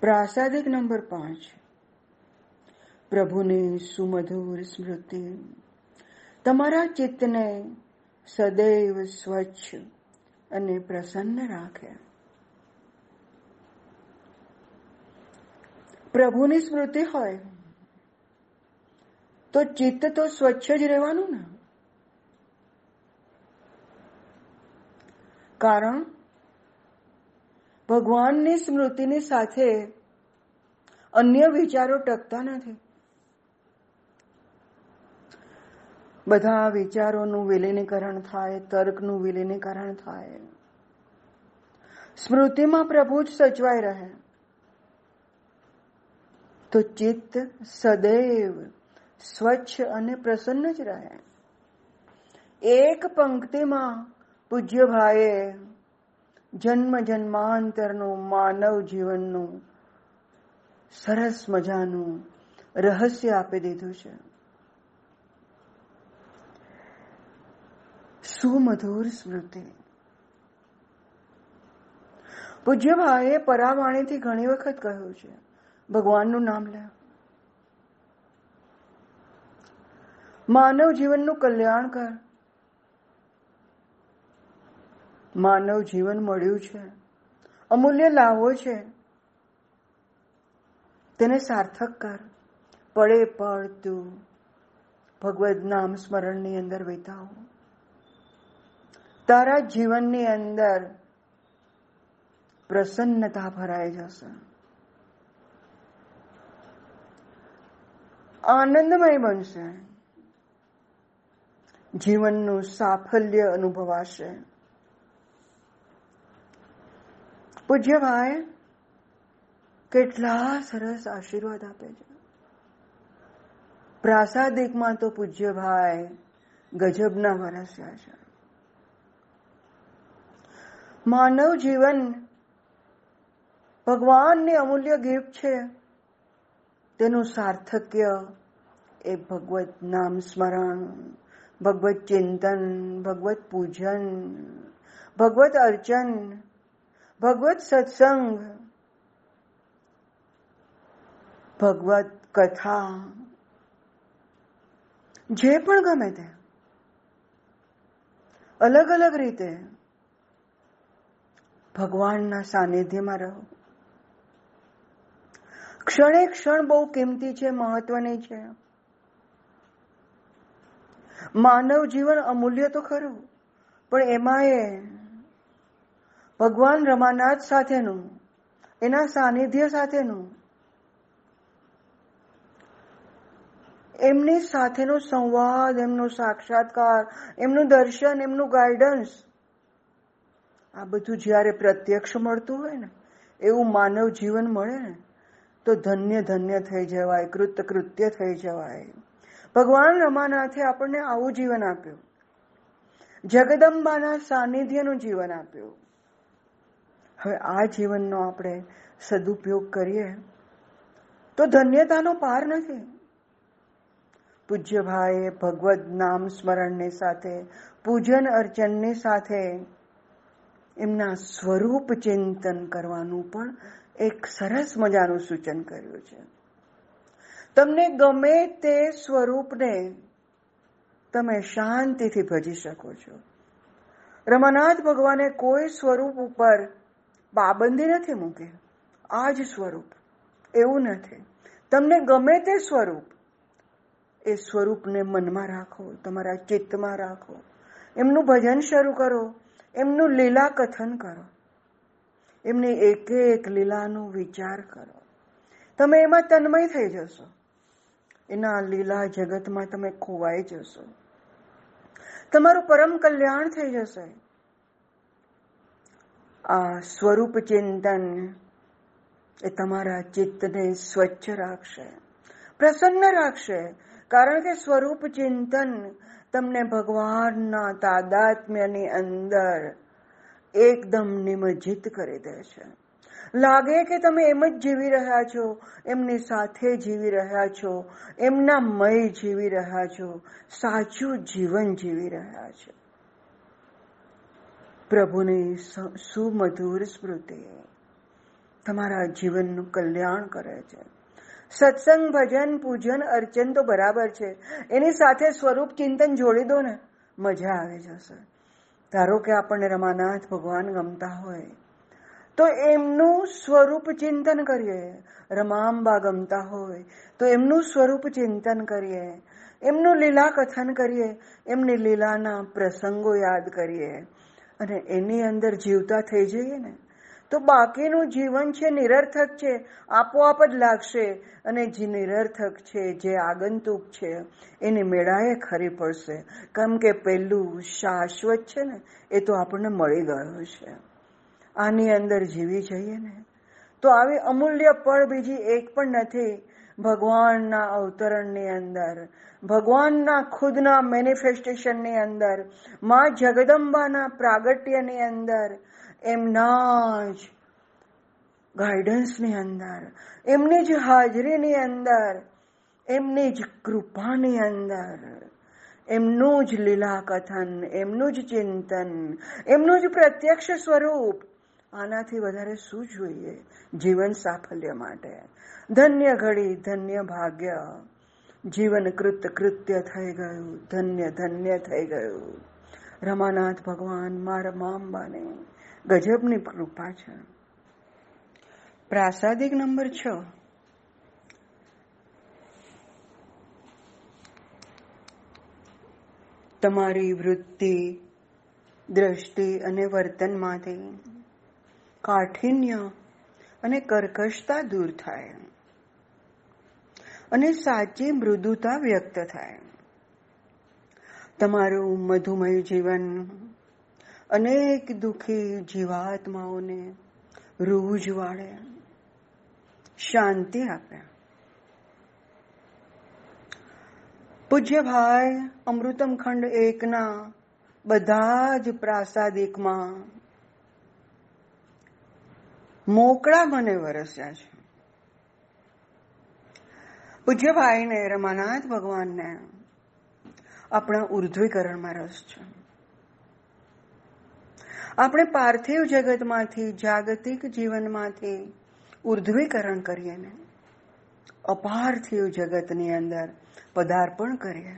પ્રાસાદિક number પાંચ. પ્રભુની સુમધુર સ્મૃતિ. તમારા ચિત્તને સદૈવ સ્વચ્છ અને પ્રસન્ન રાખે. પ્રભુની સ્મૃતિ હોય તો ચિત્ત તો સ્વચ્છ જ રહેવાનું ને. કારણ ભગવાનની સ્મૃતિની સાથે અન્ય વિચારો ટકતા નથી. બધા વિચારોનું વિલીનીકરણ થાય, તર્કનું વિલીનીકરણ થાય. સ્મૃતિમાં પ્રભુ જ સચવાઈ રહે. તો ચિત્ત સદૈવ સ્વચ્છ અને પ્રસન્ન જ રહે. એક પંક્તિમાં પૂજ્ય ભાઈએ જન્મ જન્માંતરનું, માનવ જીવનનું, સરસ મજાનું રહસ્ય આપી દીધું છે. સુમધુર સ્મૃતિ. પૂજ્યભાઈએ પરાવાણીથી ઘણી વખત કહ્યું છે, ભગવાનનું નામ લે. માનવ જીવનનું કલ્યાણ કર. માનવ જીવન મળ્યું છે. અમૂલ્ય લાવો છે. તેને સાર્થક કર. પડે પડ તું. ભગવદ નામ સ્મરણની અંદર વિતાવો. તારા જીવનની અંદર પ્રસન્નતા ભરાઈ જશે. આનંદમય બનશે. જીવનનું સાફલ્ય અનુભવાશે. પૂજ્ય ભાઈ કેટલા સરસ આશીર્વાદ આપે છે. પ્રાસાદિકમાં તો પૂજ્ય ભાઈ ગજબના વરસ્યા છે. માનવ જીવન ભગવાનની અમૂલ્ય ગિફ્ટ છે. તેનું સાર્થક્ય એ ભગવત નામ સ્મરણ, ભગવત ચિંતન, ભગવત પૂજન, ભગવત અર્ચન ભગવત સત્સંગ, ભગવત કથા, જે પણ ગમે તે, અલગ અલગ રીતે ભગવાનના સાનિધ્યમાં રહો. ક્ષણે ક્ષણ બહુ કિંમતી છે, મહત્વની છે. માનવ જીવન અમૂલ્ય તો ખરું, પણ એમાં એ ભગવાન રમાનાથ સાથેનું, એના સાનિધ્ય સાથેનું, એમની સાથેનો સંવાદ, એમનો સાક્ષાત્કાર, એમનું દર્શન, એમનું ગાઈડન્સ આ બધું જ્યારે પ્રત્યક્ષ મળતું હોય ને, એવું માનવ જીવન મળે ને, તો ધન્ય ધન્ય થઈ જવાય કૃત્ય કૃત્ય થઈ જવાય. ભગવાન રમાનાથે આપણને આવું જીવન આપ્યું. જગદંબાના સાનિધ્યનું જીવન આપ્યું. હવે આ જીવનનો આપણે સદુપયોગ કરીએ તો ધન્યતાનો પાર નથી. પૂજ્ય ભાઈએ ભગવદ નામ સ્મરણની સાથે, પૂજન અર્ચનની સાથે એમના સ્વરૂપ ચિંતન કરવાનું પણ એક સરસ મજાનું સૂચન કર્યું છે. તમને ગમે તે સ્વરૂપને તમે શાંતિથી ભજી શકો છો. રમાનાથ ભગવાને કોઈ સ્વરૂપ ઉપર પાબંદી નથી મૂકી. આ જ સ્વરૂપ. એવું નથી. તમને ગમે તે સ્વરૂપ, એ સ્વરૂપને મનમાં રાખો, તમારા ચિત્તમાં રાખો. એમનું ભજન શરૂ કરો, એમનું લીલા કથન કરો. એમની એકે એક લીલાનું વિચાર કરો. તમે એમાં તન્મય થઈ જશો. એના લીલા જગતમાં તમે ખોવાઈ જશો. તમારું પરમ કલ્યાણ થઈ જશે. આ સ્વરૂપ ચિંતન એ તમારા ચિત્તને સ્વચ્છ રાખશે, પ્રસન્ન રાખશે. કારણ કે સ્વરૂપ ચિંતન તમને ભગવાનના તાદાત્મ્યની અંદર એકદમ નિમજ્જિત કરી દે છે. લાગે કે તમે એમ જ જીવી રહ્યા છો, એમની સાથે જીવી રહ્યા છો, એમના મય જીવી રહ્યા છો, સાચું જીવન જીવી રહ્યા છે. પ્રભુની સુમધુર સ્મૃતિ. તમારા જીવનનું કલ્યાણ કરે છે. સત્સંગ, ભજન, પૂજન, અર્ચન તો બરાબર છે. એની સાથે સ્વરૂપ ચિંતન જોડી દો ને, મજા આવી જશે. ધારો કે આપણને રમાનાથ ભગવાન ગમતા હોય, તો એમનું સ્વરૂપ ચિંતન કરીએ. રમાંબા ગમતા હોય, તો એમનું સ્વરૂપ ચિંતન કરીએ. એમનું લીલા કથન કરીએ, એમની લીલાના પ્રસંગો યાદ કરીએ. અને એની અંદર જીવતા થઈ જઈએ ને, તો બાકીનું જીવન છે નિરર્થક છે, આપોઆપ જ લાગશે. અને જે નિરર્થક છે, જે આગંતુક છે, એની મેળાએ ખરી પડશે. કેમ કે પહેલું શાશ્વત છે ને, એ તો આપણને મળી ગયું છે. આની અંદર જીવી જઈએ ને, તો આવી અમૂલ્ય પળ બીજી એક પણ નથી. ભગવાનના અવતરણની અંદર, ભગવાનના ખુદના મેનિફેસ્ટેશનની અંદર, માં જગદંબાના પ્રાગટ્યની અંદર, એમના જ ગાઈડન્સની અંદર, એમની જ હાજરીની અંદર, એમની જ કૃપાની અંદર, એમનું જ લીલા કથન એમનું જ ચિંતન, એમનું જ પ્રત્યક્ષ સ્વરૂપ આનાથી વધારે શું જોઈએ? જીવન સાફલ્ય માટે. ધન્ય ઘડી, ધન્ય ભાગ્ય. જીવન કૃત, કૃત્ય થઈ ગયું. ધન્ય ધન્ય થઈ ગયું. રમાનાથ ભગવાન મારા મામબાને ગજબની કૃપા છે. પ્રાસાદિક નંબર છ. તમારી વૃત્તિ, દ્રષ્ટિ અને વર્તનમાંથી કાઠિન્ય અને કર્કશતા દૂર થાય. અને સાચી મૃદુતા વ્યક્ત થાય. તમારું મધુમય જીવન અનેક દુઃખી જીવાત્માઓને રૂજ વાળે, શાંતિ આપે. પૂજ્ય ભાઈ અમૃતમ ખંડ એકના બધા જ પ્રાસાદિકમાં મોકળા મને વરસ્યા છે. પૂજ્ય ભાઈને રમાનાથ ભગવાનને આપણા ઉર્ધ્વીકરણમાં રસ છે. આપણે પાર્થિવ જગતમાંથી જાગતિક જીવનમાંથી ઉર્ધ્વીકરણ કરીએ ને, અપાર્થિવ જગતની અંદર પદાર્પણ કરીએ.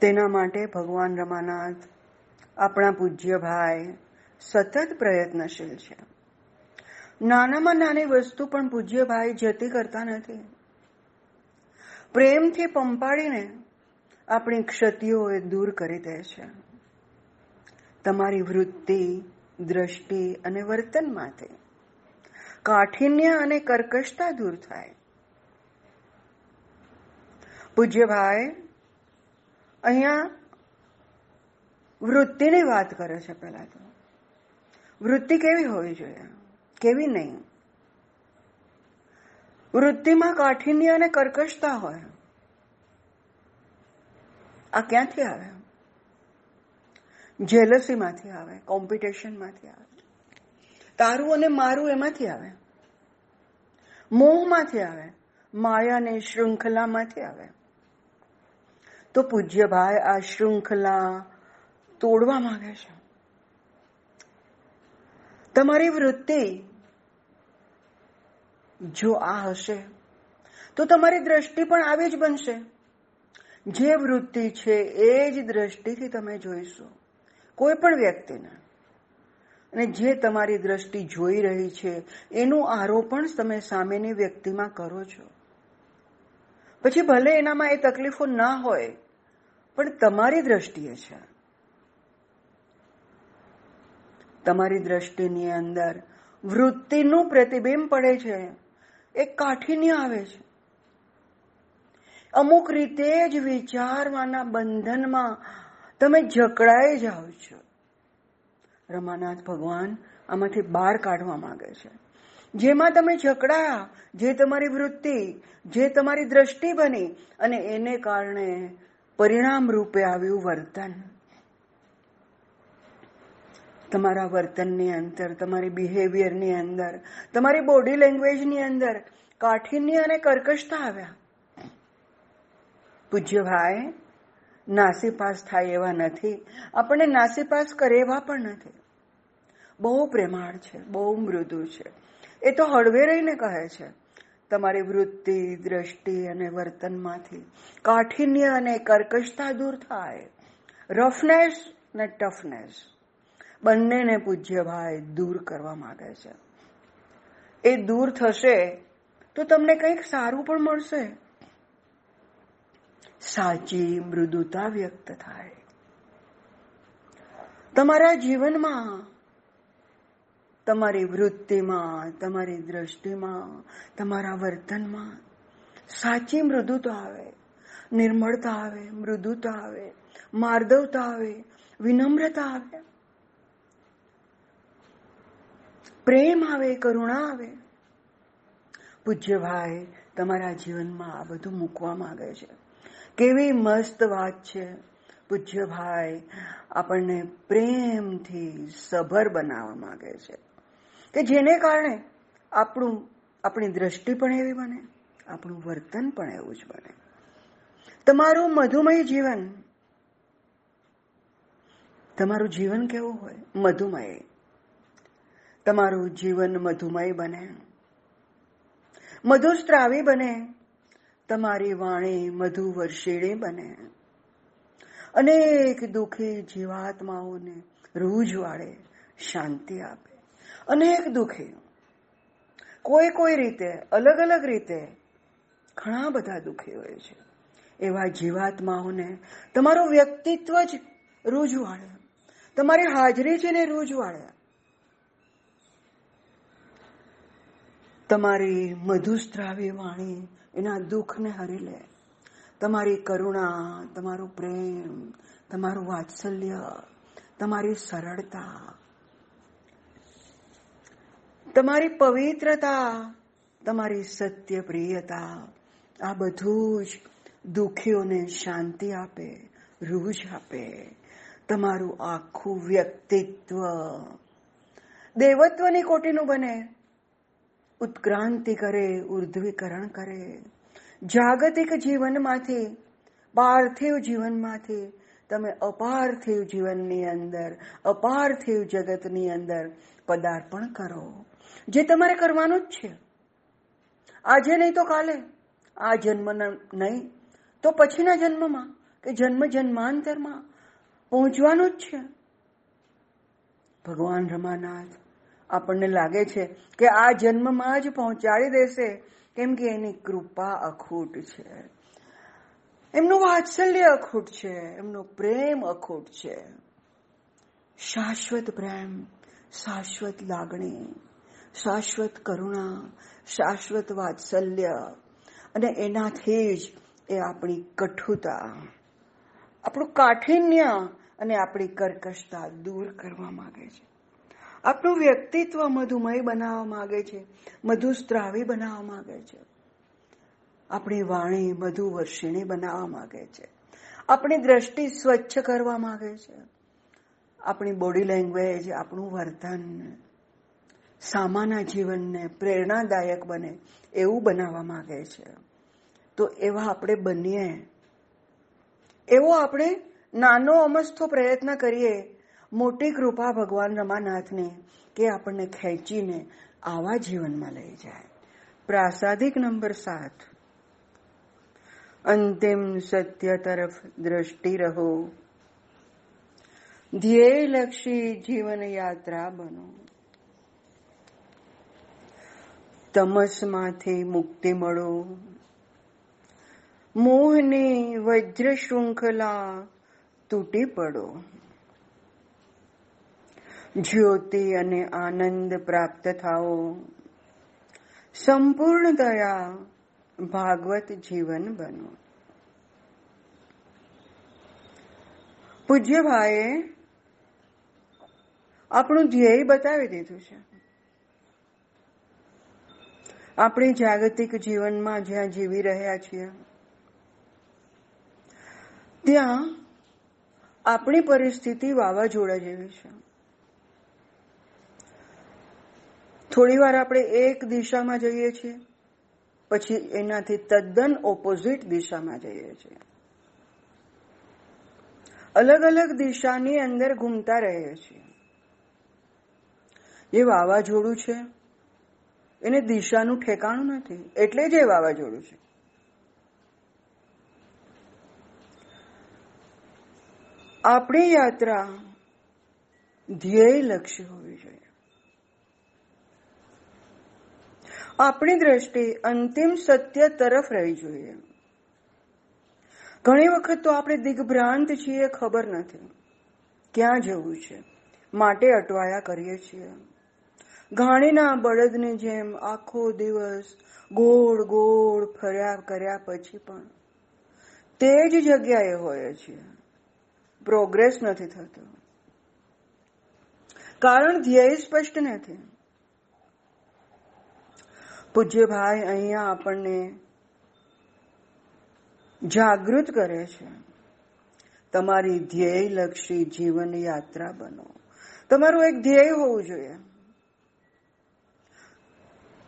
તેના માટે ભગવાન રમાનાથ, આપણા પૂજ્ય ભાઈ સતત પ્રયત્નશીલ છે. નાનામાં નાની વસ્તુ પણ પૂજ્ય ભાઈ જતી કરતા નથી. પ્રેમથી પંપાડીને આપણી ક્ષતિઓ એ દૂર કરી દે છે. તમારી વૃત્તિ, દ્રષ્ટિ અને વર્તનમાંથી કાઠિન્ય અને કર્કશતા દૂર થાય. પૂજ્ય ભાઈ, અહીંયા વૃત્તિની વાત કરે છે પહેલા તો. વૃત્તિ કેવી હોવી જોઈએ? કેવી નહીં? વૃત્તિમાં કાઠિન્ય અને કર્કશતા હોય. આ ક્યાંથી આવે? જેલસીમાંથી આવે, કોમ્પિટિશનમાંથી આવે. તારું અને મારું એમાંથી આવે. મોહમાંથી આવે માયાની શૃંખલામાંથી આવે. તો પૂજ્ય ભાઈ આ શૃંખલા તોડવા માંગે છે. તમારી વૃત્તિ જો આ હશે, તો તમારી દ્રષ્ટિ પણ આવી જ બનશે. જે વૃત્તિ છે, એ જ દ્રષ્ટિથી તમે જોઈશો, કોઈ પણ વ્યક્તિને. અને જે તમારી દ્રષ્ટિ જોઈ રહી છે, એનું આરોપણ તમે સામેની વ્યક્તિમાં કરો છો. પછી ભલે એનામાં એ તકલીફો ના હોય, પણ તમારી દ્રષ્ટિએ છે. તમારી દ્રષ્ટિની અંદર. વૃત્તિનું પ્રતિબિંબ પડે છે. એ કાઠિન્ય આવે છે. અમુક રીતે જ વિચારવાના બંધનમાં તમે જકડાઈ જાઓ છો. રમાનાથ ભગવાન આમાંથી બહાર કાઢવા માંગે છે. જેમાં તમે જકડાયા, જે તમારી વૃત્તિ, જે તમારી દ્રષ્ટિ બની અને એને કારણે પરિણામ રૂપે આવ્યું વર્તન. તમારા વર્તનની અંદર, તમારી બિહેવિયરની અંદર, તમારી બોડી લેંગ્વેજની અંદર કાઠિન્ય અને કર્કશતા આવ્યા. પૂજ્ય ભાઈ, નાસીપાસ થાય એવા નથી. આપણને નાસીપાસ કરે એવા પણ નથી. બહુ પ્રેમાળ છે, બહુ મૃદુ છે. એ તો હળવે રહીને કહે છે, તમારી વૃત્તિ, દ્રષ્ટિ અને વર્તનમાંથી કાઠિન્ય અને કર્કશતા દૂર થાય. રફનેસ ને ટફનેસ બંનેને પૂજ્ય ભાઈ દૂર કરવા માંગે છે. એ દૂર થશે તો તમને કંઈક સારું પણ મળશે. સાચી મૃદુતા વ્યક્ત થાય. તમારા જીવનમાં, તમારી વૃત્તિમાં, તમારી દ્રષ્ટિમાં, તમારા વર્તનમાં સાચી મૃદુતા આવે, નિર્મળતા આવે, મૃદુતા આવે, માર્દવતા આવે, વિનમ્રતા આવે. પ્રેમ આવે, કરુણા આવે. પૂજ્ય ભાઈ, તમારા જીવનમાં આ બધું મૂકવા માંગે છે. કેવી મસ્ત વાત છે. પૂજ્ય ભાઈ, આપણને પ્રેમથી સભર બનાવવા માંગે છે. કે જેને કારણે આપણું, આપણી દ્રષ્ટિ પણ એવી બને, આપણું વર્તન પણ એવું જ બને. તમારું મધુમય જીવન, તમારું જીવન કેવું હોય? મધુમય. તમારું જીવન મધુમય બને. મધુસ્ત્રાવી બને. તમારી વાણી મધુ વર્ષીણી બને. અનેક દુઃખી જીવાત્માઓને રૂજ વાળે શાંતિ આપે. અનેક દુઃખી. કોઈ કોઈ રીતે, અલગ અલગ રીતે ઘણા બધા દુઃખી હોય છે. એવા જીવાત્માઓને તમારું વ્યક્તિત્વ જ રૂજવાળે તમારી હાજરી છે ને રૂજ તમારી મધુસ્ત્રાવી વાણી એના દુઃખને હરી લે. તમારી કરુણા, તમારું પ્રેમ, તમારું વાત્સલ્ય, તમારી સરળતા. તમારી પવિત્રતા, તમારી સત્ય પ્રિયતા આ બધું જ દુઃખીઓને શાંતિ આપે, રૂજ આપે. તમારું આખું વ્યક્તિત્વ દેવત્વની કોટીનું બને. ઉત્ક્રાંતિ કરે, ઉર્ધ્વીકરણ કરે. જાગતિક જીવનમાંથી, પાર્થિવ જીવનમાંથી, તમે અપાર્થિવ જીવનની અંદર, અપાર્થિવ જગતની અંદર પદાર્પણ કરો. જે તમારે કરવાનું જ છે. આજે નહીં તો કાલે. આ જન્મ નહીં. તો પછીના જન્મમાં કે જન્મ જન્માંતરમાં પહોંચવાનું જ છે. ભગવાન રમાનાથ આપણને લાગે છે કે આ જન્મમાં જ પહોંચાડી દેશે, કેમ કે એની કૃપા અખૂટ છે. એમનું વાત્સલ્ય અખૂટ છે, એમનો પ્રેમ અખૂટ છે. શાશ્વત પ્રેમ, શાશ્વત લાગણી, શાશ્વત કરુણા, શાશ્વત વાત્સલ્ય, અને એનાથી જ એ આપણી કઠુતા, આપણું કાઠિન્ય અને આપણી કર્કશતા દૂર કરવા માંગે છે. આપણું વ્યક્તિત્વ મધુમય બનાવવા માંગે છે. મધુસ્ત્રાવી બનાવવા માંગે છે. આપણી વાણી મધુ વર્ષિણી બનાવવા માંગે છે. આપણી દ્રષ્ટિ સ્વચ્છ કરવા માંગે છે. આપણી બોડી લેંગ્વેજ, આપણું વર્તન સામાના જીવનને પ્રેરણાદાયક બને એવું બનાવવા માંગે છે. તો એવા આપણે બનીએ. એવો આપણે નાનો અમસ્તો પ્રયત્ન કરીએ મોટી કૃપા ભગવાન રમાનાથને કે આપણને ખેંચીને આવા જીવનમાં લઈ જાય. પ્રાસાદિક નંબર સાત. અંતિમ સત્ય તરફ દ્રષ્ટિ રહો. ધ્યેયલક્ષી જીવન યાત્રા બનો. તમસમાંથી મુક્તિ મળો. મોહની વજ્ર શૃંખલા તૂટી પડો. જ્યોતિ અને આનંદ પ્રાપ્ત થાઓ. સંપૂર્ણતયા ભાગવત જીવન બનો. પૂજ્યભાઈએ આપણું ધ્યેય બતાવી દીધું છે. આપણે જાગતિક જીવનમાં જ્યાં જીવી રહ્યા છીએ, ત્યાં આપણી પરિસ્થિતિ વાવાઝોડા જેવી છે. થોડી વાર આપણે એક દિશામાં જઈએ છીએ, પછી એનાથી તદ્દન ઓપોઝિટ દિશામાં જઈએ છીએ. અલગ અલગ દિશાની અંદર ઘૂમતા રહીએ છીએ. એ વાવાઝોડું છે. એને દિશાનું ઠેકાણું નથી, એટલે જ એ વાવાઝોડું છે. આપણી યાત્રા ધ્યેય લક્ષ્ય હોવી જોઈએ. આપણી દ્રષ્ટિ અંતિમ સત્ય તરફ રહેવી જોઈએ. ઘણી વખત તો આપણે દિગ્ભ્રાંત છીએ, ખબર નથી. ક્યાં જવું છે? માટે અટવાયા કરીએ છીએ. ઘાણીના બળદની જેમ આખો દિવસ ગોળ ગોળ ફર્યા કર્યા પછી પણ તે જ જગ્યાએ હોય છીએ પ્રોગ્રેસ નથી થતો. કારણ ધ્યેય સ્પષ્ટ નથી. પૂજ્ય ભાઈ અહીંયા આપણને જાગૃત કરે છે. તમારી ધ્યેયલક્ષી જીવન યાત્રા બનો. તમારું એક ધ્યેય હોવું જોઈએ.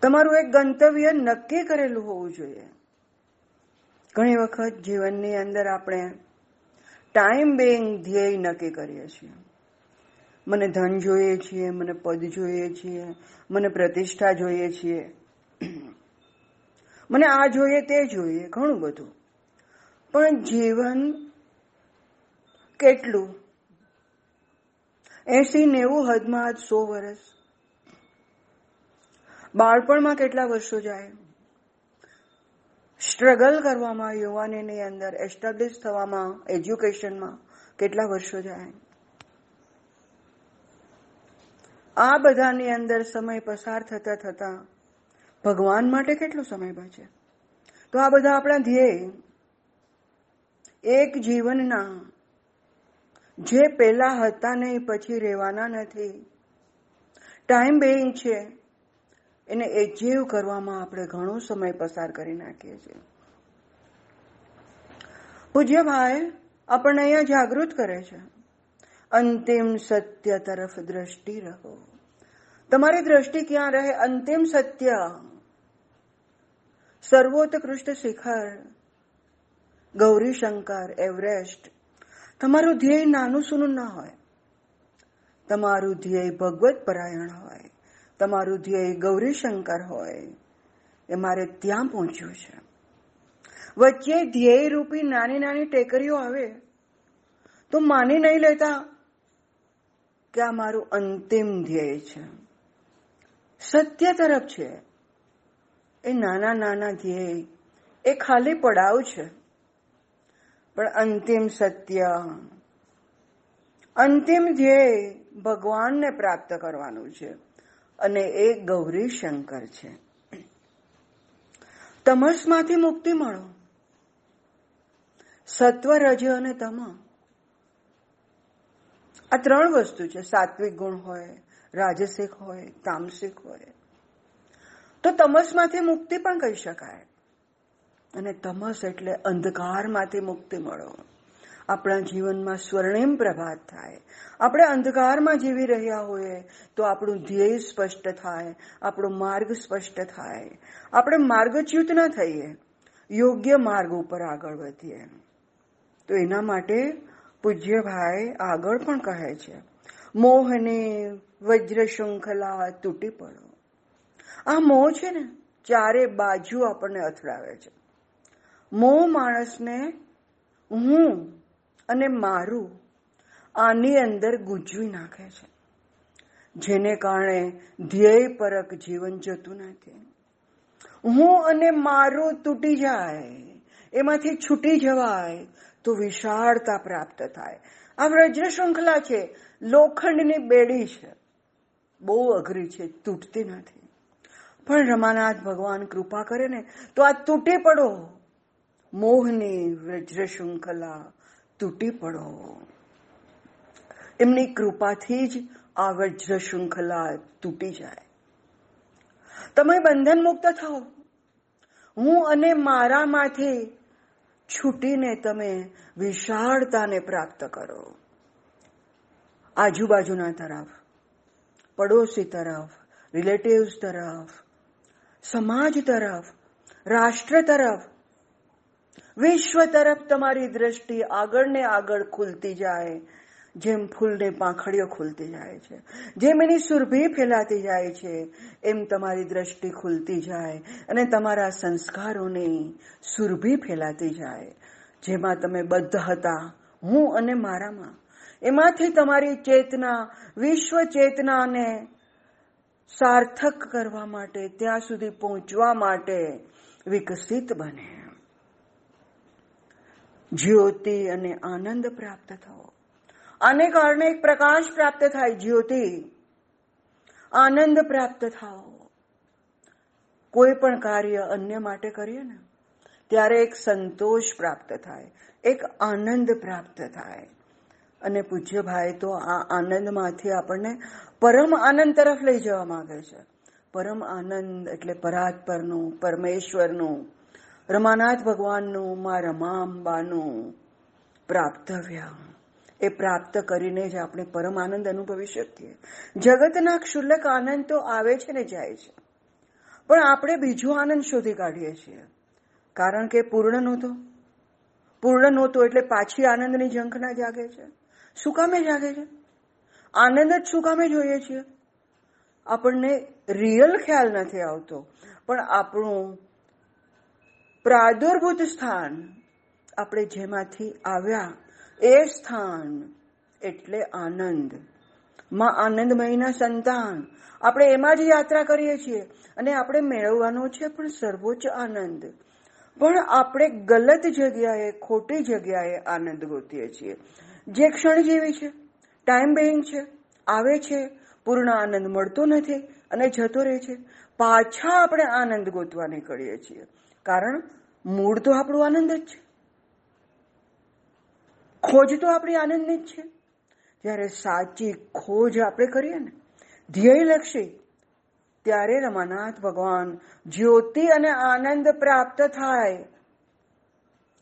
તમારું એક ગંતવ્ય નક્કી કરેલું હોવું જોઈએ. ઘણી વખત જીવનની અંદર આપણે ટાઈમ બેંગ ધ્યેય નક્કી કરીએ છીએ. મને ધન જોઈએ છીએ, મને પદ જોઈએ છીએ, મને પ્રતિષ્ઠા જોઈએ છીએ. મને આ જોઈએ, તે જોઈએ, ઘણું બધું. પણ જીવન કેટલું? એસી નેવું હદમાં આજ સો વર્ષ બાળપણમાં કેટલા વર્ષો જાય? સ્ટ્રગલ કરવામાં, યુવાનીની અંદર એસ્ટાબ્લિશ થવામાં, એજ્યુકેશનમાં કેટલા વર્ષો જાય? આ બધાની અંદર સમય પસાર થતા થતા ભગવાન માટે કેટલો સમય બચે? તો આ બધા આપણા ધ્યેય. એક જીવનના જે પેલા હતા નહીં, પછી રહેવાના નથી. ટાઈમ બેઇંગ છે. એને એચીવ કરવામાં આપણે ઘણો સમય પસાર કરી નાખીએ છીએ. પૂજ્ય ભાઈ આપણને અહીંયા જાગૃત કરે છે. અંતિમ સત્ય તરફ દ્રષ્ટિ રહો. તમારી દ્રષ્ટિ ક્યાં રહે? અંતિમ સત્ય. સર્વોત્કૃષ્ટ શિખર ગૌરી શંકર એવરેસ્ટ. તમારું ધ્યેય નાનું સૂનું ના હોય. તમારું ધ્યેય ભગવત પરાયણ હોય. તમારું ધ્યેય ગૌરીશંકર હોય. એ મારે ત્યાં પહોંચ્યું છે. વચ્ચે ધ્યેય રૂપી નાની નાની ટેકરીઓ આવે, તો માની નહીં લેતા કે આ મારું અંતિમ ધ્યેય છે. સત્ય તરફ છે. એ નાના નાના ધ્યેય. એ ખાલી પડાવ છે. પણ અંતિમ સત્ય. અંતિમ ધ્યેય ભગવાનને પ્રાપ્ત કરવાનું છે. અને એ ગૌરી શંકર છે. તમસમાંથી મુક્તિ મળો. સત્વ રજ અને તમ. આ ત્રણ વસ્તુ છે. સાત્વિક ગુણ હોય, રાજસિક હોય, તામસિક હોય. તો તમસમાંથી મુક્તિ પણ કહી શકાય. અને તમસ એટલે અંધકારમાંથી મુક્તિ મળો. આપણા જીવનમાં સ્વર્ણિમ પ્રભાત થાય. આપણે અંધકારમાં જીવી રહ્યા હોઈએ તો આપણું ધ્યેય સ્પષ્ટ થાય, આપણો માર્ગ સ્પષ્ટ થાય. આપણે માર્ગચ્યુત ન થઈએ, યોગ્ય માર્ગ ઉપર આગળ વધીએ. તો એના માટે પૂજ્યભાઈ આગળ પણ કહે છે, મોહને વજ્ર શૃંખલા તૂટી પડો. આ મોહ છે ને, ચારે બાજુ આપણને અથડાવે છે. મોહ માણસને હું અને મારું આની અંદર ગુંજવી નાખે છે. જેને કારણે ધ્યેય પરક જીવન જતું નથી. હું અને મારું તૂટી જાય, એમાંથી છૂટી જવાય, તો વિશાળતા પ્રાપ્ત થાય. આ વ્રજ શૃંખલા છે, લોખંડની બેડી છે. બહુ અઘરી છે, તૂટતી નથી. પણ રમાનાથ ભગવાન કૃપા કરે ને, તો આ તૂટી પડો. મોહની વ્રજ્ર શૃંખલા તૂટી પડો. એમની કૃપાથી જ આ વજ્ર શૃંખલા તૂટી જાય. તમે બંધન મુક્ત થાઓ. હું અને મારામાંથી છૂટીને તમે વિશાળતાને પ્રાપ્ત કરો. આજુબાજુના તરફ, પડોશી તરફ, રિલેટિવ્સ તરફ સમાજ તરફ, રાષ્ટ્ર તરફ, વિશ્વ તરફ તમારી દ્રષ્ટિ આગળ ને આગળ ખુલતી જાય. જેમ ફૂલને પાંખડીઓ ખુલતી જાય છે, જેમ એની સુરભી ફેલાતી જાય છે, એમ તમારી દ્રષ્ટિ ખુલતી જાય અને તમારા સંસ્કારોની સુરભી ફેલાતી જાય. જેમાં તમે બદ્ધ હતા, હું અને મારામાં. એમાંથી તમારી ચેતના, વિશ્વ ચેતનાને સાર્થક કરવા માટે, ત્યાં સુધી પહોંચવા માટે વિકસિત બને. જ્યોતિ અને આનંદ પ્રાપ્ત થવો. આને કારણે એક પ્રકાશ પ્રાપ્ત થાય જ્યોતિ. આનંદ પ્રાપ્ત થાવો કોઈ પણ કાર્ય અન્ય માટે કરીએ ને, ત્યારે એક સંતોષ પ્રાપ્ત થાય, એક આનંદ પ્રાપ્ત થાય. અને પૂજ્ય ભાઈ તો આ આનંદમાંથી આપણને પરમ આનંદ તરફ લઈ જવા માંગે છે. પરમ આનંદ એટલે પરાત્પરનું, પરમેશ્વરનું, રમાનાથ ભગવાનનું, મા રમાંબાનું, પ્રાપ્તવ્ય. એ પ્રાપ્ત કરીને જ આપણે પરમ આનંદ અનુભવી શકીએ. જગતના ક્ષુલ્લક આનંદ તો આવે છે ને જાય છે. પણ આપણે બીજો આનંદ શોધી કાઢીએ છીએ. કારણ કે પૂર્ણ નહોતો પૂર્ણ નહોતો એટલે પાછી આનંદની ઝંખના જાગે છે. શું કામે જાગે છે? આનંદ જ શું કામે જોઈએ છીએ? આપણને રિયલ ખ્યાલ નથી આવતો. પણ આપણું પ્રાદુર્ભૂત સ્થાન આપણે જેમાંથી આવ્યા એ સ્થાન એટલે આનંદ. માં આનંદમયના સંતાન. આપણે એમાં જ યાત્રા કરીએ છીએ અને આપણે મેળવવાનો છે પણ સર્વોચ્ચ આનંદ. પણ આપણે ગલત જગ્યાએ, ખોટી જગ્યાએ આનંદ ગોતીએ છીએ. જે ક્ષણ જેવી છે. ટાઈમ બેઇંગ છે, આવે છે, પૂર્ણ આનંદ મળતો નથી અને જતો રહે છે. પાછા આપણે આનંદ ગોતવા નીકળીએ છીએ. કારણ મૂળ તો આપણો આનંદ જ છે. ખોજ તો આપણી આનંદની જ છે. જ્યારે સાચી ખોજ આપણે કરીએ ને ધ્યેયલક્ષી ત્યારે રમાનાથ ભગવાન જ્યોતિ અને આનંદ પ્રાપ્ત થાય.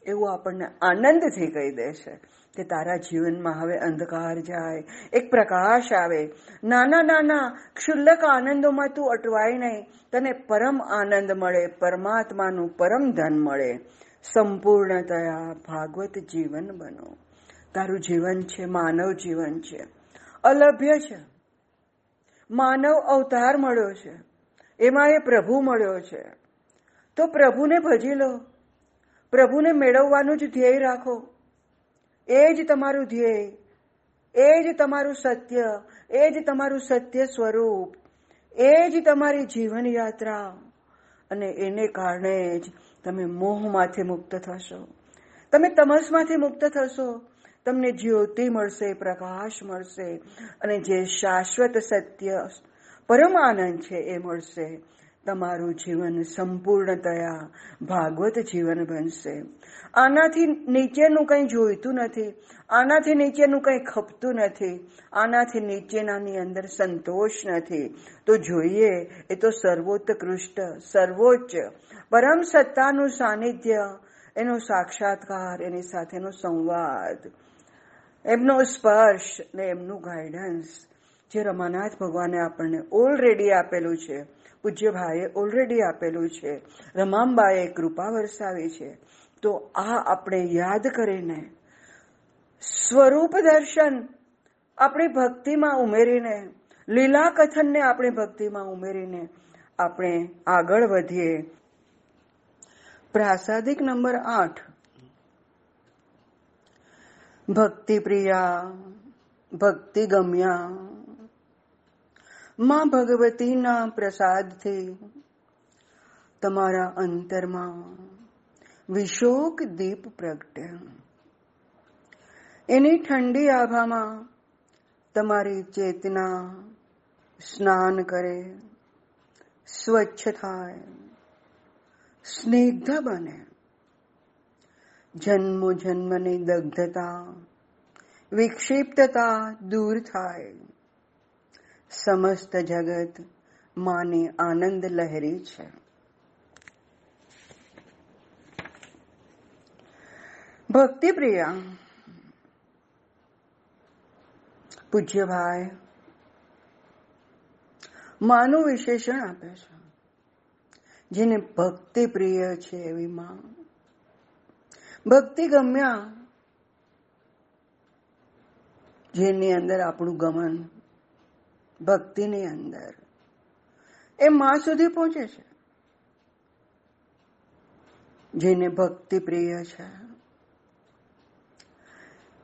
એવું આપણને આનંદથી કહી દે છે કે તારા જીવનમાં હવે અંધકાર જાય, એક પ્રકાશ આવે. નાના નાના, ક્ષુલ્લક આનંદોમાં તું અટવાય નહીં. તને પરમ આનંદ મળે, પરમાત્માનું પરમ ધન મળે. સંપૂર્ણતયા ભાગવત જીવન બનો. તારું જીવન છે, માનવ જીવન છે. અલભ્ય છે. માનવ અવતાર મળ્યો છે. એમાં એ પ્રભુ મળ્યો છે. તો પ્રભુને ભજી લો. પ્રભુને મેળવવાનું જ ધ્યેય રાખો. એ જ તમારું ધ્યેય. એ જ તમારું સત્ય. એ જ તમારું સત્ય સ્વરૂપ. એ જ તમારી જીવન યાત્રા. અને એને કારણે જ તમે મોહમાંથી મુક્ત થશો. તમે તમસમાંથી મુક્ત થશો. તમને જ્યોતિ મળશે, પ્રકાશ મળશે, અને જે શાશ્વત સત્ય, પરમ આનંદ છે, એ મળશે. તમારું જીવન સંપૂર્ણતયા ભાગવત જીવન બનશે. આનાથી નીચેનું કંઈ જોઈતું નથી, આનાથી નીચેનું કંઈ ખપતું નથી, આનાથી નીચેનાની અંદર સંતોષ નથી. તો જોઈએ, એ તો સર્વોત્કૃષ્ટ, સર્વોચ્ચ, પરમ સત્તાનું સાનિધ્ય, એનો સાક્ષાત્કાર, એની સાથેનો સંવાદ, એમનો સ્પર્શ ને એમનું ગાઈડન્સ જે રમાનાથ ભગવાને આપણને ઓલરેડી આપેલું છે. પૂજ્ય ભાઈએ ઓલરેડી આપેલું છે. રમામબાએ કૃપા વરસાવી છે. તો આ આપણે યાદ કરીને, સ્વરૂપ દર્શન આપણી ભક્તિમાં ઉમેરીને, લીલા કથનને આપણી ભક્તિમાં ઉમેરીને આપણે આગળ વધીએ. પ્રાસાદિક નંબર આઠ. ભક્તિ પ્રિયા ભક્તિ ગમ્યા માં ભગવતીના પ્રસાદથી તમારા અંતરમાં વિશોક દીપ પ્રગટે. એની ઠંડી આભામાં તમારી ચેતના સ્નાન કરે, સ્વચ્છ થાય, સ્નિગ્ધ બને. જન્મો જન્મની દગ્ધતા, વિક્ષિપ્તતા દૂર થાય. સમસ્ત જગત માને આનંદ લહેરી છે. ભક્તિ પ્રિયા પૂજ્યભાઈ માનું વિશેષણ આપે છે. જેને ભક્તિ પ્રિય છે એવી માં. ભક્તિ ગમ્યા, જેની અંદર આપણું ગમન ભક્તિની અંદર. એ માં સુધી પહોંચે છે. જેને ભક્તિ પ્રિય છે.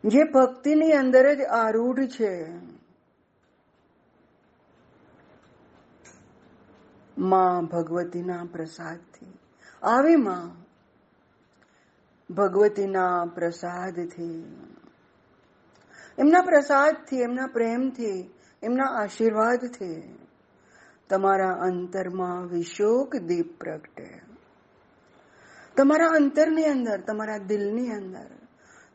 જે ભક્તિની અંદર જ આરૂઢ છે. માં ભગવતીના પ્રસાદથી. આવી માં ભગવતીના પ્રસાદથી. એમના પ્રસાદથી, એમના પ્રેમથી એમના આશીર્વાદથી તમારા અંતરમાં વિશોક દીપ પ્રગટે. તમારા અંતરની અંદર, તમારા દિલની અંદર,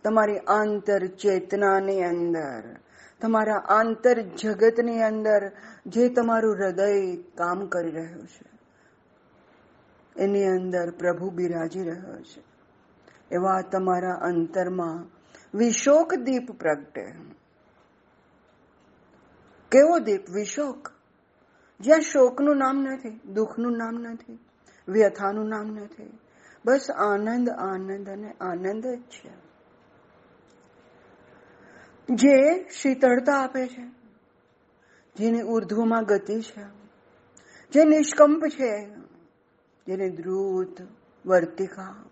તમારી આંતર ચેતનાની અંદર, તમારા આંતર જગતની અંદર જે તમારું હૃદય કામ કરી રહ્યું છે, એની અંદર પ્રભુ બિરાજી રહ્યો છે. એવા તમારા અંતરમાં વિશોક દીપ પ્રગટે. કેવો દીપ? વિશોક. જ્યાં શોકનું નામ નથી દુઃખનું નામ નથી વ્યથાનું નામ નથી બસ આનંદ આનંદ અને આનંદ જ છે. જે શીતળતા આપે છે, જેની ઉર્ધ્વમાં ગતિ છે, જે નિષ્કંપ છે, જેને દ્રુત વર્તિકા,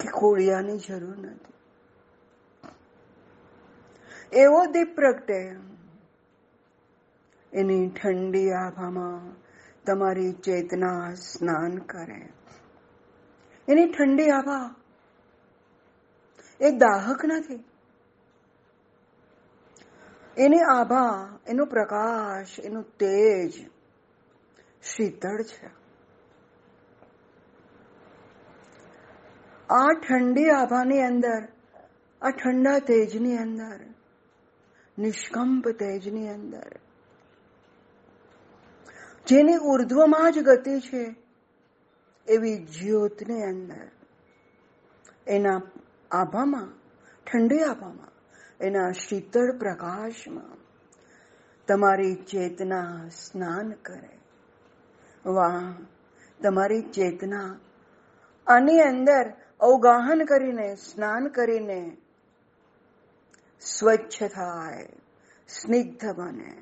કે ખોડિયાની જરૂર નથી. એવો દીપ પ્રગટે. એની ઠંડી આભામાં તમારી ચેતના સ્નાન કરે. એની ઠંડી આભા એ દાહક નથી. એની આભા, એનો પ્રકાશ, એનું તેજ શીતળ છે. આ ઠંડી આભાની અંદર, આ ઠંડા તેજની અંદર નિષ્કંપ તેજની અંદર. જેની ઉર્ધ્વમાં જ ગતિ છે, એવી જ્યોતની અંદર. એના આભામાં, ઠંડી આભામાં, એના શીતળ પ્રકાશમાં તમારી ચેતના સ્નાન કરે. વાહ, તમારી ચેતના આની અંદર અવગાહન કરીને, સ્નાન કરીને સ્વચ્છ થાય સ્નિગ્ધ બને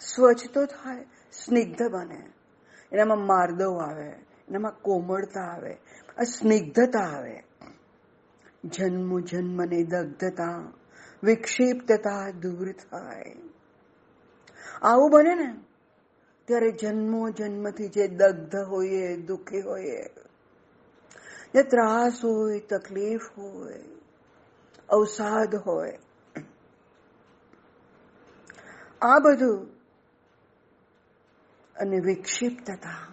સ્વચ્છ તો થાય સ્નિગ્ધ બને એનામાં માર્દવ આવે એનામાં કોમળતા આવે આ સ્નિગ્ધતા આવે જન્મ જન્મની દગ્ધતા વિક્ષિપ્તતા દૂર થાય આવું બને ને ત્યારે જન્મો જન્મથી જે દગ્ધ હોઈએ દુઃખી હોઈએ જે ત્રાસ હોય તકલીફ હોય અવસાદ હોય આ બધું અને વિક્ષિપ્તતા.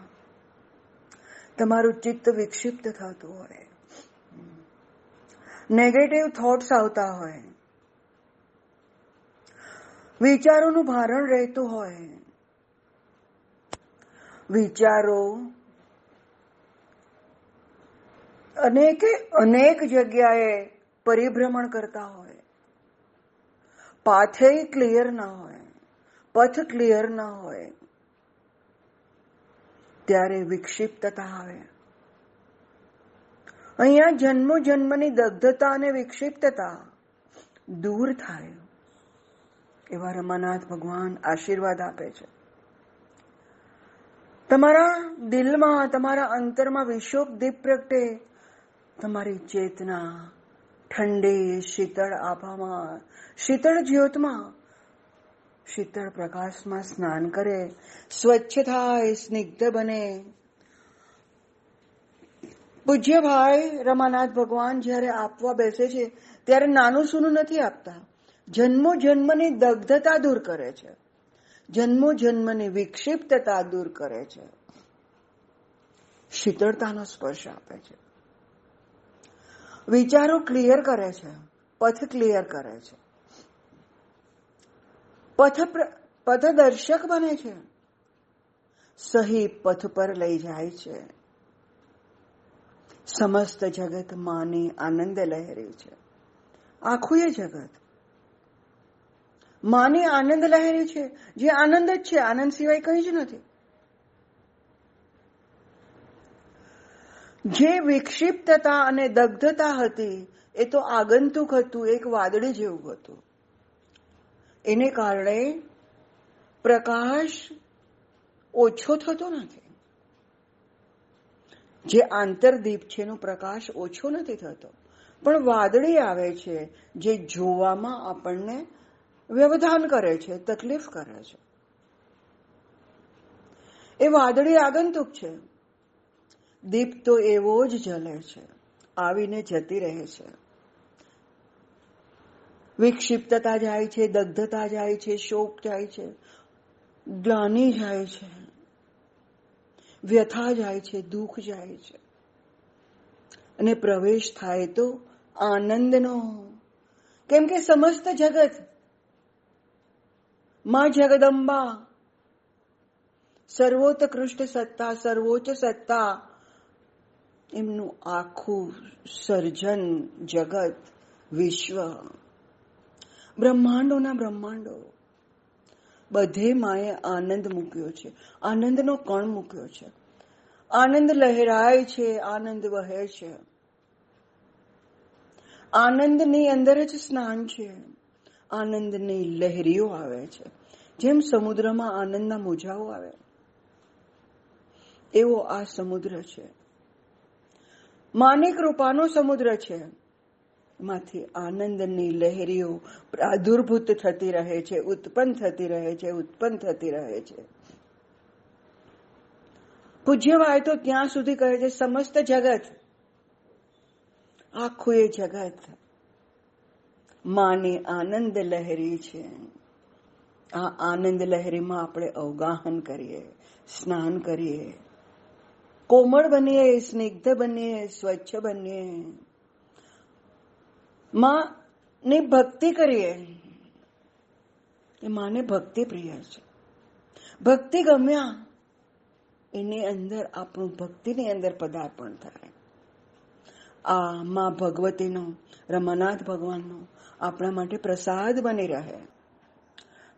તમારું ચિત્ત વિક્ષિપ્ત થતું હોય. નેગેટિવ થોટ્સ આવતા હોય. વિચારોનું ભારણ રહેતું હોય. વિચારો અનેકે, અનેક જગ્યાએ પરિભ્રમણ કરતા હોય. પાથે ક્લિયર ના હોય. પથ ક્લિયર ના હોય, ત્યારે વિક્ષિપ્તતા આવે. અહીંયા જન્મો જન્મની દગ્ધતા અને વિક્ષિપ્તતા દૂર થાય, એવા રમાનાથ ભગવાન આશીર્વાદ આપે છે. તમારા દિલમાં, તમારા અંતરમાં વિશોક દીપ પ્રગટે, તમારી ચેતના ઠંડી શીતળ આભામાં, શીતળ જ્યોતમાં શીતળ પ્રકાશમાં સ્નાન કરે સ્વચ્છ થાય સ્નિગ્ધ બને. પૂજ્ય ભાઈ રમાનાથ ભગવાન જ્યારે આપવા બેસે છે, ત્યારે નાનું સૂનું નથી આપતા. જન્મો જન્મની દગ્ધતા દૂર કરે છે. જન્મો જન્મની વિક્ષિપ્તતા દૂર કરે છે. શીતળતાનો સ્પર્શ આપે છે. વિચારો ક્લિયર કરે છે, પથ ક્લિયર કરે છે. પથ પથદર્શક બને છે. સહી પથ પર લઈ જાય છે. સમસ્ત જગત માની આનંદ લહેરી છે. આખું એ જગત માની આનંદ લહેરી છે. જે આનંદ જ છે, આનંદ સિવાય કંઈ જ નથી. જે વિક્ષિપ્તતા અને દગ્ધતા હતી, એ તો આગંતુક હતું, એક વાદળી જેવું હતું. એને કારણે પ્રકાશ ઓછો થતો નથી. જે આંતરદીપ છે એનો પ્રકાશ ઓછો નથી થતો. પણ વાદળી આવે છે, જે જોવામાં આપણને વ્યવધાન કરે છે, તકલીફ કરે છે. એ વાદળી આગંતુક છે. દીપ તો એવો જ જલે છે, આવીને જતી રહે છે. વિક્ષિપ્તતા જાય છે, દગ્ધતા જાય છે, શોક જાય છે, ગ્લાની જાય છે, વ્યથા જાય છે, દુઃખ જાય છે. અને પ્રવેશ થાય તો આનંદનો. કેમ કે સમસ્ત જગત, માં જગદંબા સર્વોત્કૃષ્ટ સત્તા, સર્વોચ્ચ સત્તા, એમનું આખું સર્જન જગત, વિશ્વ. બ્રહ્માંડોના બ્રહ્માંડો. બધે માએ આનંદ મૂક્યો છે. આનંદનો કણ મૂક્યો છે. આનંદ લહેરાય છે, આનંદ વહે છે. આનંદની અંદર જ સ્નાન છે. આનંદની લહેરીઓ આવે છે. જેમ સમુદ્રમાં આનંદના મોજાઓ આવે, એવો આ સમુદ્ર છે. માની કૃપાનો સમુદ્ર છે. માંથી આનંદની લહેરીઓ પ્રાદુર્ભૂત થતી રહે છે, ઉત્પન્ન થતી રહે છે, ઉત્પન્ન થતી રહે છે. પૂજ્યવાય તો ત્યાં સુધી કહે છે, સમસ્ત જગત, આખું એ જગત માની આનંદ લહેરી છે. આ આનંદ લહેરીમાં આપણે અવગાહન કરીએ, સ્નાન કરીએ. કોમળ બનીએ, સ્નિગ્ધ બનીએ, સ્વચ્છ બનીએ. માં ની ભક્તિ કરીએ. એ માને ભક્તિ પ્રિય છે. ભક્તિ ગમ્યા, એની અંદર આપણું ભક્તિની અંદર પદાર્પણ થાય. આ માં ભગવતીનો, રમાનાથ ભગવાનનો આપણા માટે પ્રસાદ બની રહે.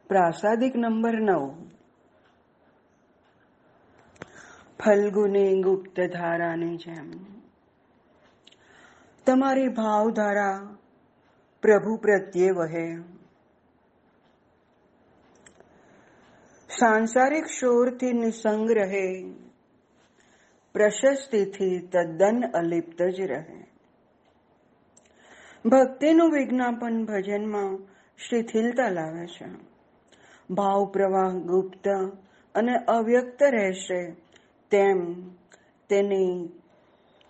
પ્રાસાદિક નંબર નવ. ફલ્ગુની ગુપ્ત ધારાની જેમ. તમારી ભાવધારા પ્રભુ પ્રત્યે વહે. સાંસારિક શોરથી નિસંગ રહે. પ્રશસ્તિથી તદ્દન અલિપ્ત જ રહે. ભક્તિનું વિજ્ઞાપન ભજનમાં શિથિલતા લાવે છે. ભાવ પ્રવાહ ગુપ્ત અને અવ્યક્ત રહેશે તેમ તેની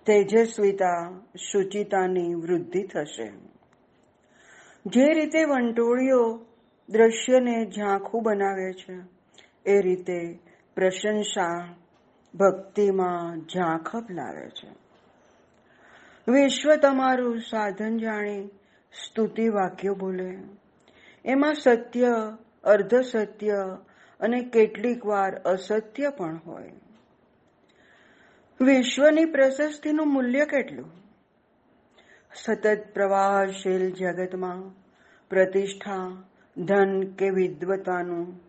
તેજસ્વીતા, શુચિતાની વૃદ્ધિ થશે. જે રીતે વંટોળીઓ દ્રશ્યને ઝાંખું બનાવે છે, એ રીતે પ્રશંસા ભક્તિમાં ઝાંખપ લાવે છે. વિશ્વ તમારું સાધન જાણી, સ્તુતિ વાક્યો બોલે. એમાં સત્ય, અર્ધ સત્ય અને કેટલીક વાર અસત્ય પણ હોય. વિશ્વની પ્રશસ્તિનું મૂલ્ય કેટલું? સતત પ્રવાહશીલ જગતમાં પ્રતિષ્ઠા, ધન કે વિદ્વતાનું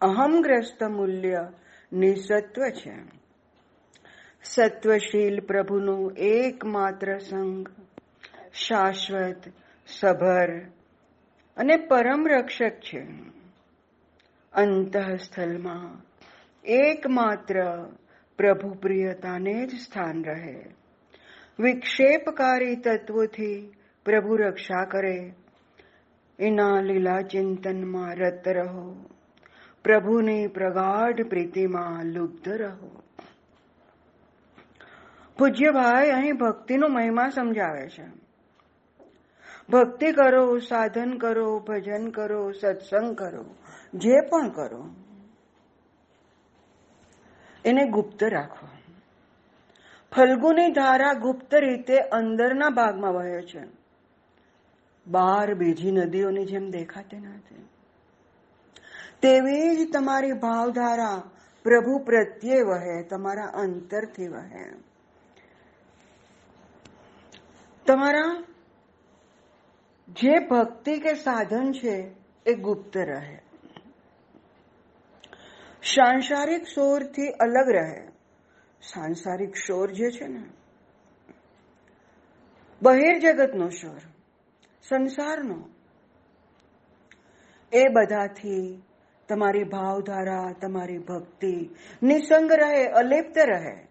અહમગ્રસ્ત મૂલ્ય નિસત્વ છે. સત્વશીલ પ્રભુનું એકમાત્ર સંગ, શાશ્વત, સભર અને પરમ રક્ષક છે. અંતઃસ્થલમાં એકમાત્ર પ્રભુ પ્રિયતાને જ સ્થાન રહે. વિક્ષેપકારી તત્વોથી પ્રભુ રક્ષા કરે. એના લીલા ચિંતનમાં રત રહો. પ્રભુની પ્રગાઢ પ્રીતિમાં લુપ્ત રહો. પૂજ્યભાઈ અહીં ભક્તિનો મહિમા સમજાવે છે. ભક્તિ કરો, સાધન કરો, ભજન કરો, સત્સંગ કરો, જે પણ કરો. એને ગુપ્ત રાખો. ફલ્ગુની ધારા ગુપ્ત રીતે અંદરના ભાગમાં વહે છે. બાર બીજી નદીઓની જેમ દેખાતી નથી તેવી જ તમારી ભાવધારા પ્રભુ પ્રત્યે વહે, તમારા અંતરથી વહે. તમારા જે ભક્તિ કે સાધન છે, એ ગુપ્ત રહે. સાંસારિક સોરથી અલગ રહે. સાંસારિક શોર જે છે ને, બહેર જગતનો શોર, સંસારનો, એ બધાથી તમારી ભાવધારા, તમારી ભક્તિ નિસંગ રહે, અલિપ્ત રહે.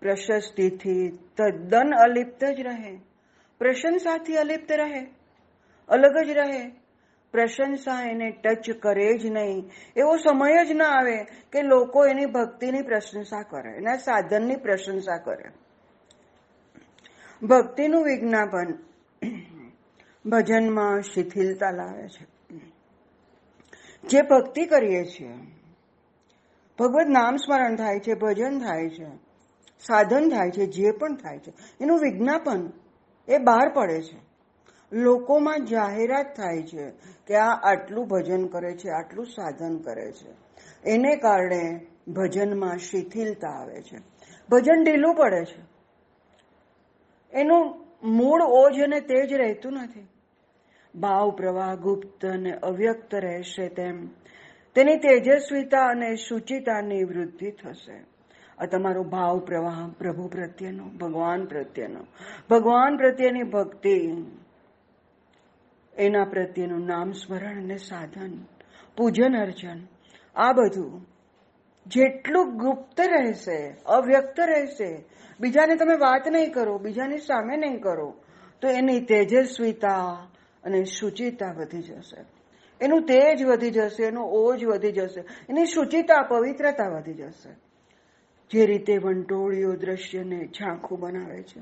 પ્રશસ્તિથી તદ્દન અલિપ્ત જ રહે. પ્રશંસાથી અલિપ્ત રહે. અલગ જ રહે. પ્રશંસા એને ટચ કરે જ નહીં. એવો સમય જ ના આવે કે લોકો એની ભક્તિની પ્રશંસા કરે, એના સાધનની પ્રશંસા કરે. ભક્તિનું વિજ્ઞાપન ભજનમાં શિથિલતા લાવે છે. જે ભક્તિ કરીએ છીએ ભગવત નામ સ્મરણ થાય છે, ભજન થાય છે, સાધન થાય છે, જે પણ થાય છે, એનું વિજ્ઞાપન એ બહાર પડે છે. લોકોમાં જાહેરાત થાય છે કે આ આટલું ભજન કરે છે, આટલું સાધન કરે છે. એને કારણે ભજનમાં શિથિલતા આવે છે. ભજન ઢીલું પડે છે. એનું મૂળ ઓજ અને તેજ રહેતું નથી. ભાવ પ્રવાહ ગુપ્ત અને અવ્યક્ત રહેશે તેમ. તેની તેજસ્વીતા અને શુચિતાની વૃદ્ધિ થશે. આ તમારો ભાવ પ્રવાહ પ્રભુ પ્રત્યેનો, ભગવાન પ્રત્યેનો. ભગવાન પ્રત્યેની ભક્તિ એના પ્રત્યેનું નામ સ્મરણ અને સાધન, પૂજન, અર્ચન, આ બધું જેટલું ગુપ્ત રહેશે, અવ્યક્ત રહેશે, બીજાને તમે વાત નહીં કરો, બીજાની સામે નહીં કરો, તો એની તેજસ્વીતા અને શુચિતા વધી જશે. એનું તેજ વધી જશે, એનો ઓજ વધી જશે, એની શુચિતા, પવિત્રતા વધી જશે. જે રીતે વંટોળીઓ દ્રશ્યને ઝાંખું બનાવે છે,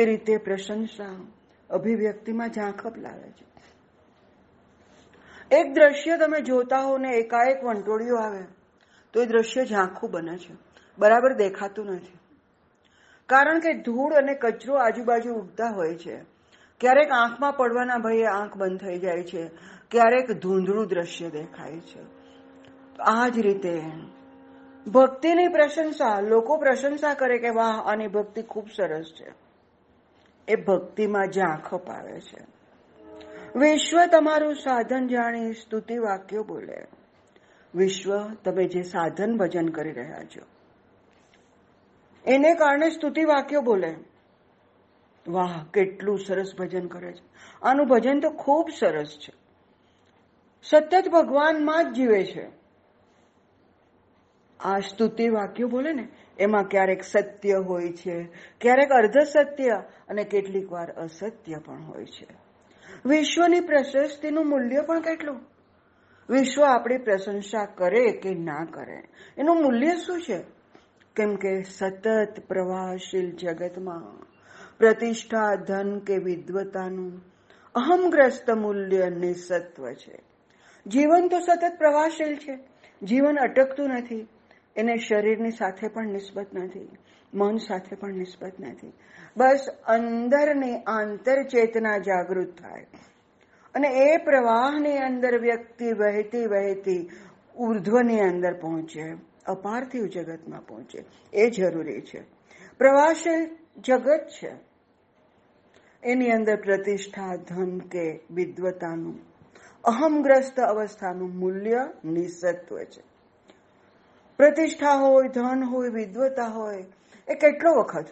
એ રીતે પ્રશંસા અભિવ્યક્તિમાં ઝાંખપ લાવે છે. એક દ્રશ્ય તમે જોતા હો ને એકાએક વંટોળિયું આવે, તો એ દ્રશ્ય ઝાંખું બને છે. બરાબર દેખાતું નથી. કારણ કે ધૂળ અને કચરો આજુબાજુ ઉગતા હોય છે. ક્યારેક આંખમાં પડવાના ભયે આંખ બંધ થઈ જાય છે. ક્યારેક ધૂંધળું દ્રશ્ય દેખાય છે. આ જ રીતે ભક્તિની પ્રશંસા, લોકો પ્રશંસા કરે કે વાહ, આની ભક્તિ ખૂબ સરસ છે. એ ભક્તિમાં ઝાંખપ આવે છે. વિશ્વ તમારું સાધન જાણી, સ્તુતિ વાક્યો બોલે. વિશ્વ, તમે જે સાધન ભજન કરી રહ્યા છો, એને કારણે સ્તુતિ વાક્યો બોલે. વાહ, કેટલું સરસ ભજન કરે છે. આનું ભજન તો ખૂબ સરસ છે. સતત ભગવાનમાં જ જીવે છે. આ સ્તુતિ વાક્યો બોલે ને, એમાં ક્યારેક સત્ય હોય છે, ક્યારેક અર્ધ સત્ય અને કેટલીક વાર અસત્ય પણ હોય છે. વિશ્વની પ્રશસ્તિનું મૂલ્ય પણ કેટલું? વિશ્વ આપણી પ્રશંસા કરે કે ના કરે? એનું મૂલ્ય શું છે? કેમ કે સતત પ્રવાહશીલ જગતમાં પ્રતિષ્ઠા, ધન કે વિદ્વતાનું અહમગ્રસ્ત મૂલ્ય નિસત્વ છે. જીવન તો સતત પ્રવાહશીલ છે. જીવન અટકતું નથી. એને શરીરની સાથે પણ નિસ્બત નથી. મન સાથે પણ નિસ્બત નથી. બસ અંદરની આંતર ચેતના જાગૃત થાય. અને એ પ્રવાહની અંદર વ્યક્તિ વહેતી વહેતી ઉર્ધ્વની અંદર પહોંચે, અપાર્થિવ જગતમાં પહોંચે. એ જરૂરી છે. પ્રવાહશીલ જગત છે. એની અંદર પ્રતિષ્ઠા, ધન કે વિદ્વતાનું અહમગ્રસ્ત અવસ્થાનું મૂલ્ય નિસત્વ છે. પ્રતિષ્ઠા હોય, ધન હોય વિદ્વતા હોય, એ કેટલો વખત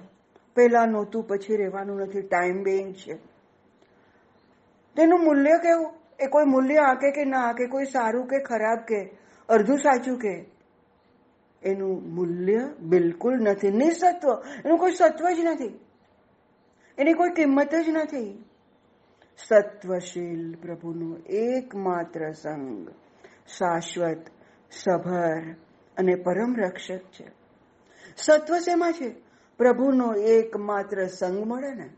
પહેલા નહોતું પછી રહેવાનું નથી. ટાઈમ બેઇંગ છે. તેનું મૂલ્ય કેવું? એ કોઈ મૂલ્ય આંકે કે ના આંકે, કોઈ સારું કે ખરાબ કે, અડધું સાચું કે? એનું મૂલ્ય બિલકુલ નથી. નિસત્વ. એનું કોઈ સત્વ જ નથી. એની કોઈ કિંમત જ નથી. સત્વશીલ પ્રભુનો એકમાત્ર સંગ, શાશ્વત, સભર અને પરમ રક્ષક છે. સત્વ શેમાં છે? પ્રભુનો એકમાત્ર સંગ મળે ને?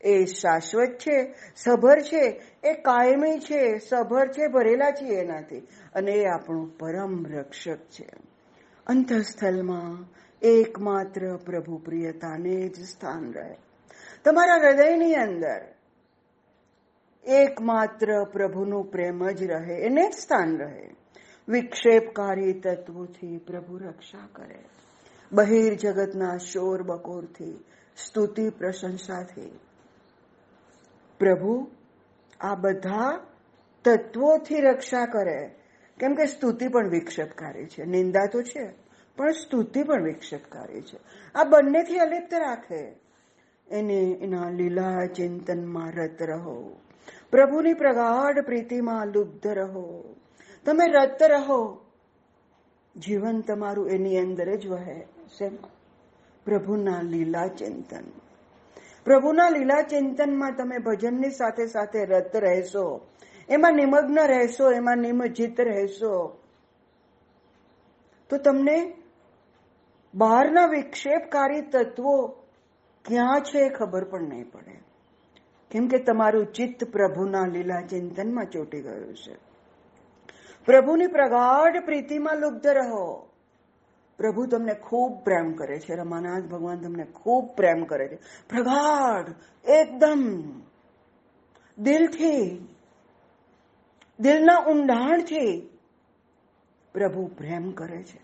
એ શાશ્વત છે, સભર છે, એ કાયમી છે, સભર છે, ભરેલા છીએ એનાથી. અને એ આપણું પરમ રક્ષક છે. અંતઃસ્થલમાં એકમાત્ર પ્રભુ પ્રિયતાને જ સ્થાન રહે. તમારા હૃદયની અંદર એકમાત્ર પ્રભુનું પ્રેમ જ રહે, એને જ સ્થાન રહે. વિક્ષેપકારી તત્વોથી પ્રભુ રક્ષા કરે. બહિર જગતના શોર બકોરથી સ્તુતિ પ્રશંસાથી પ્રભુ, આ બધા તત્વોથી રક્ષા કરે. કેમ કે સ્તુતિ પણ વિક્ષેપકારી છે. નિંદા તો છે, પણ સ્તુતિ પણ વિક્ષેપકારી છે. આ બંનેથી અલિપ્ત રાખે. એને એના લીલા ચિંતનમાં રત રહો. પ્રભુની પ્રગાઢ પ્રીતિમાં લુબ્ધ રહો. તમે રત રહો. જીવન તમારું એની અંદર જ વહે શેમાં પ્રભુના લીલા ચિંતન. પ્રભુના લીલા ચિંતનમાં તમે ભજનની સાથે સાથે રત રહેશો. એમાં નિમગ્ન રહેશો, એમાં નિમજિત રહેશો. તો તમને બહારના વિક્ષેપકારી તત્વો ક્યાં છે એ ખબર પણ નહીં પડે. કેમ કે તમારું ચિત્ત પ્રભુના લીલા ચિંતનમાં ચોટી ગયું છે. પ્રભુની પ્રગાઢ પ્રીતિમાં લુબ્ધ રહો. પ્રભુ તમને ખૂબ પ્રેમ કરે છે. રમાનાથ ભગવાન તમને ખૂબ પ્રેમ કરે છે. પ્રગાઢ, એકદમ. દિલથી, દિલના ઊંડાણથી પ્રભુ પ્રેમ કરે છે.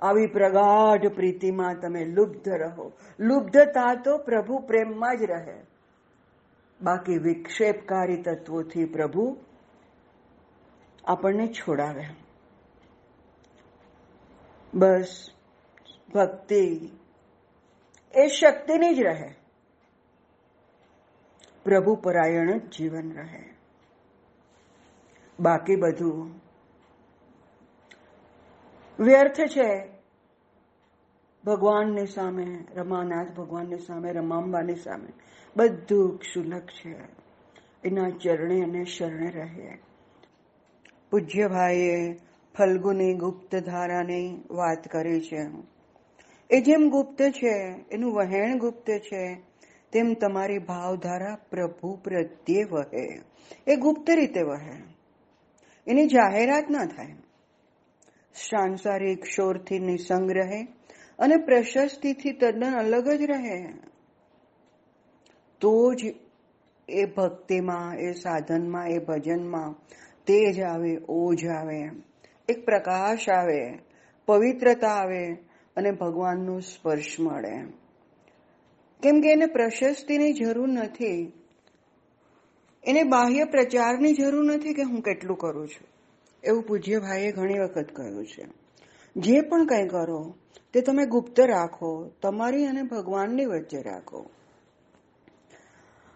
આવી પ્રગાઢ પ્રીતિમાં તમે લુબ્ધ રહો. લુબ્ધતા તો પ્રભુ પ્રેમમાં જ રહે. બાકી વિક્ષેપકારી તત્વોથી પ્રભુ આપણને છોડાવે. બસ, ભક્તિ, એ શક્તિની જ રહે. પ્રભુ પરાયણ જ જીવન રહે. બાકી બધું વ્યર્થ છે. ભગવાનની સામે, રમાનાથ ભગવાનની સામે, રમાંબાની સામે બધું ક્ષુલક છે. એના ચરણે અને શરણે રહે. પૂજ્ય ભાઈએ ફલ્ગુની ગુપ્ત ધારાની વાત કરી છે. એ જેમ ગુપ્ત છે, એનું વહેણ ગુપ્ત છે, તેમ તમારી ભાવધારા પ્રભુ પ્રત્યે વહે. એ ગુપ્ત રીતે વહે. એની જાહેરાત ના થાય. સાંસારિક શોરથી નિસંગ રહે અને પ્રશસ્તિથી તદ્દન અલગ જ રહે. તો જ એ ભક્તિમાં, એ સાધનમાં, એ ભજનમાં તેજ આવે, ઓજ આવે. એક પ્રકાશ આવે, પવિત્રતા આવે અને ભગવાનનો સ્પર્શ મળે. કેમ કે એને પ્રશસ્તિની જરૂર નથી. એને બાહ્ય પ્રચારની જરૂર નથી કે હું કેટલું કરું છું. એવું પૂજ્ય ભાઈએ ઘણી વખત કહ્યું છે. જે પણ કંઈ કરો, તે તમે ગુપ્ત રાખો, તમારી અને ભગવાનની વચ્ચે રાખો.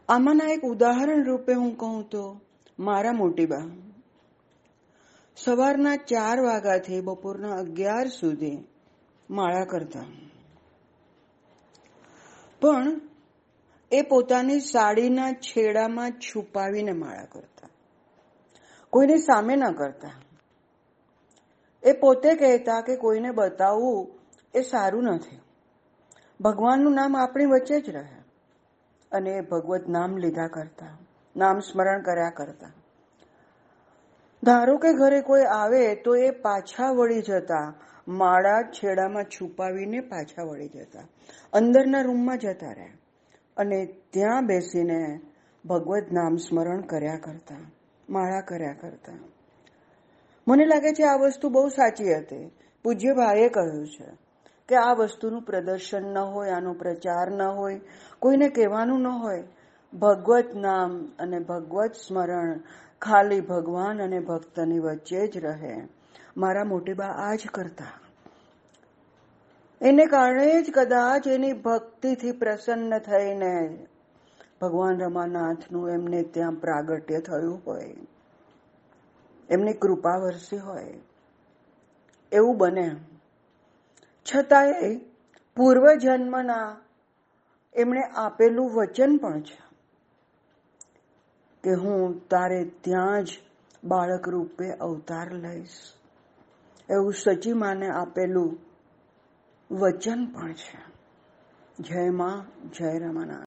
આમાંના એક ઉદાહરણ રૂપે હું કહું તો, મારા મોટી બા. સવારના ચાર વાગ્યાથી બપોરના અગિયાર સુધી માળા કરતા. પણ એ પોતાની સાડીના છેડામાં છુપાવીને માળા કરતા. કોઈને સામે ન કરતા. એ પોતે કહેતા કે કોઈને બતાવવું એ સારું નથી. ભગવાનનું નામ આપણી વચ્ચે જ રહે. અને ભગવત નામ લીધા કરતા. નામ સ્મરણ કર્યા કરતા. ધારો કે ઘરે કોઈ આવે તો એ પાછા વળી જતા. માળા છેડામાં છુપાવીને પાછા વળી જતા. અંદરના રૂમમાં જતા રહ્યા. અને ત્યાં બેસીને ભગવત નામ સ્મરણ કર્યા કરતા. માળા કર્યા કરતા. મને લાગે છે આ વસ્તુ બહુ સાચી હતી. પૂજ્ય ભાઈએ કહ્યું છે કે આ વસ્તુનું પ્રદર્શન ન હોય, આનો પ્રચાર ન હોય, કોઈને કહેવાનું ન હોય. ભગવત નામ અને ભગવત સ્મરણ ખાલી ભગવાન અને ભક્તની વચ્ચે જ રહે. મારા મોટીબા આ જ કરતા. એને કારણે જ કદાચ એની ભક્તિથી પ્રસન્ન થઈને ભગવાન રમાનાથનું એમને ત્યાં પ્રાગટ્ય થયું હોય. એમની કૃપા વરસી હોય. એવું બને. છતાંય પૂર્વજન્મના એમણે આપેલું વચન પણ છે. કે હું તારે ત્યાં જ બાળક રૂપે અવતાર લઈશ. એવું સચી માને આપેલું વચન પણ છે. જય માં, જય રમાના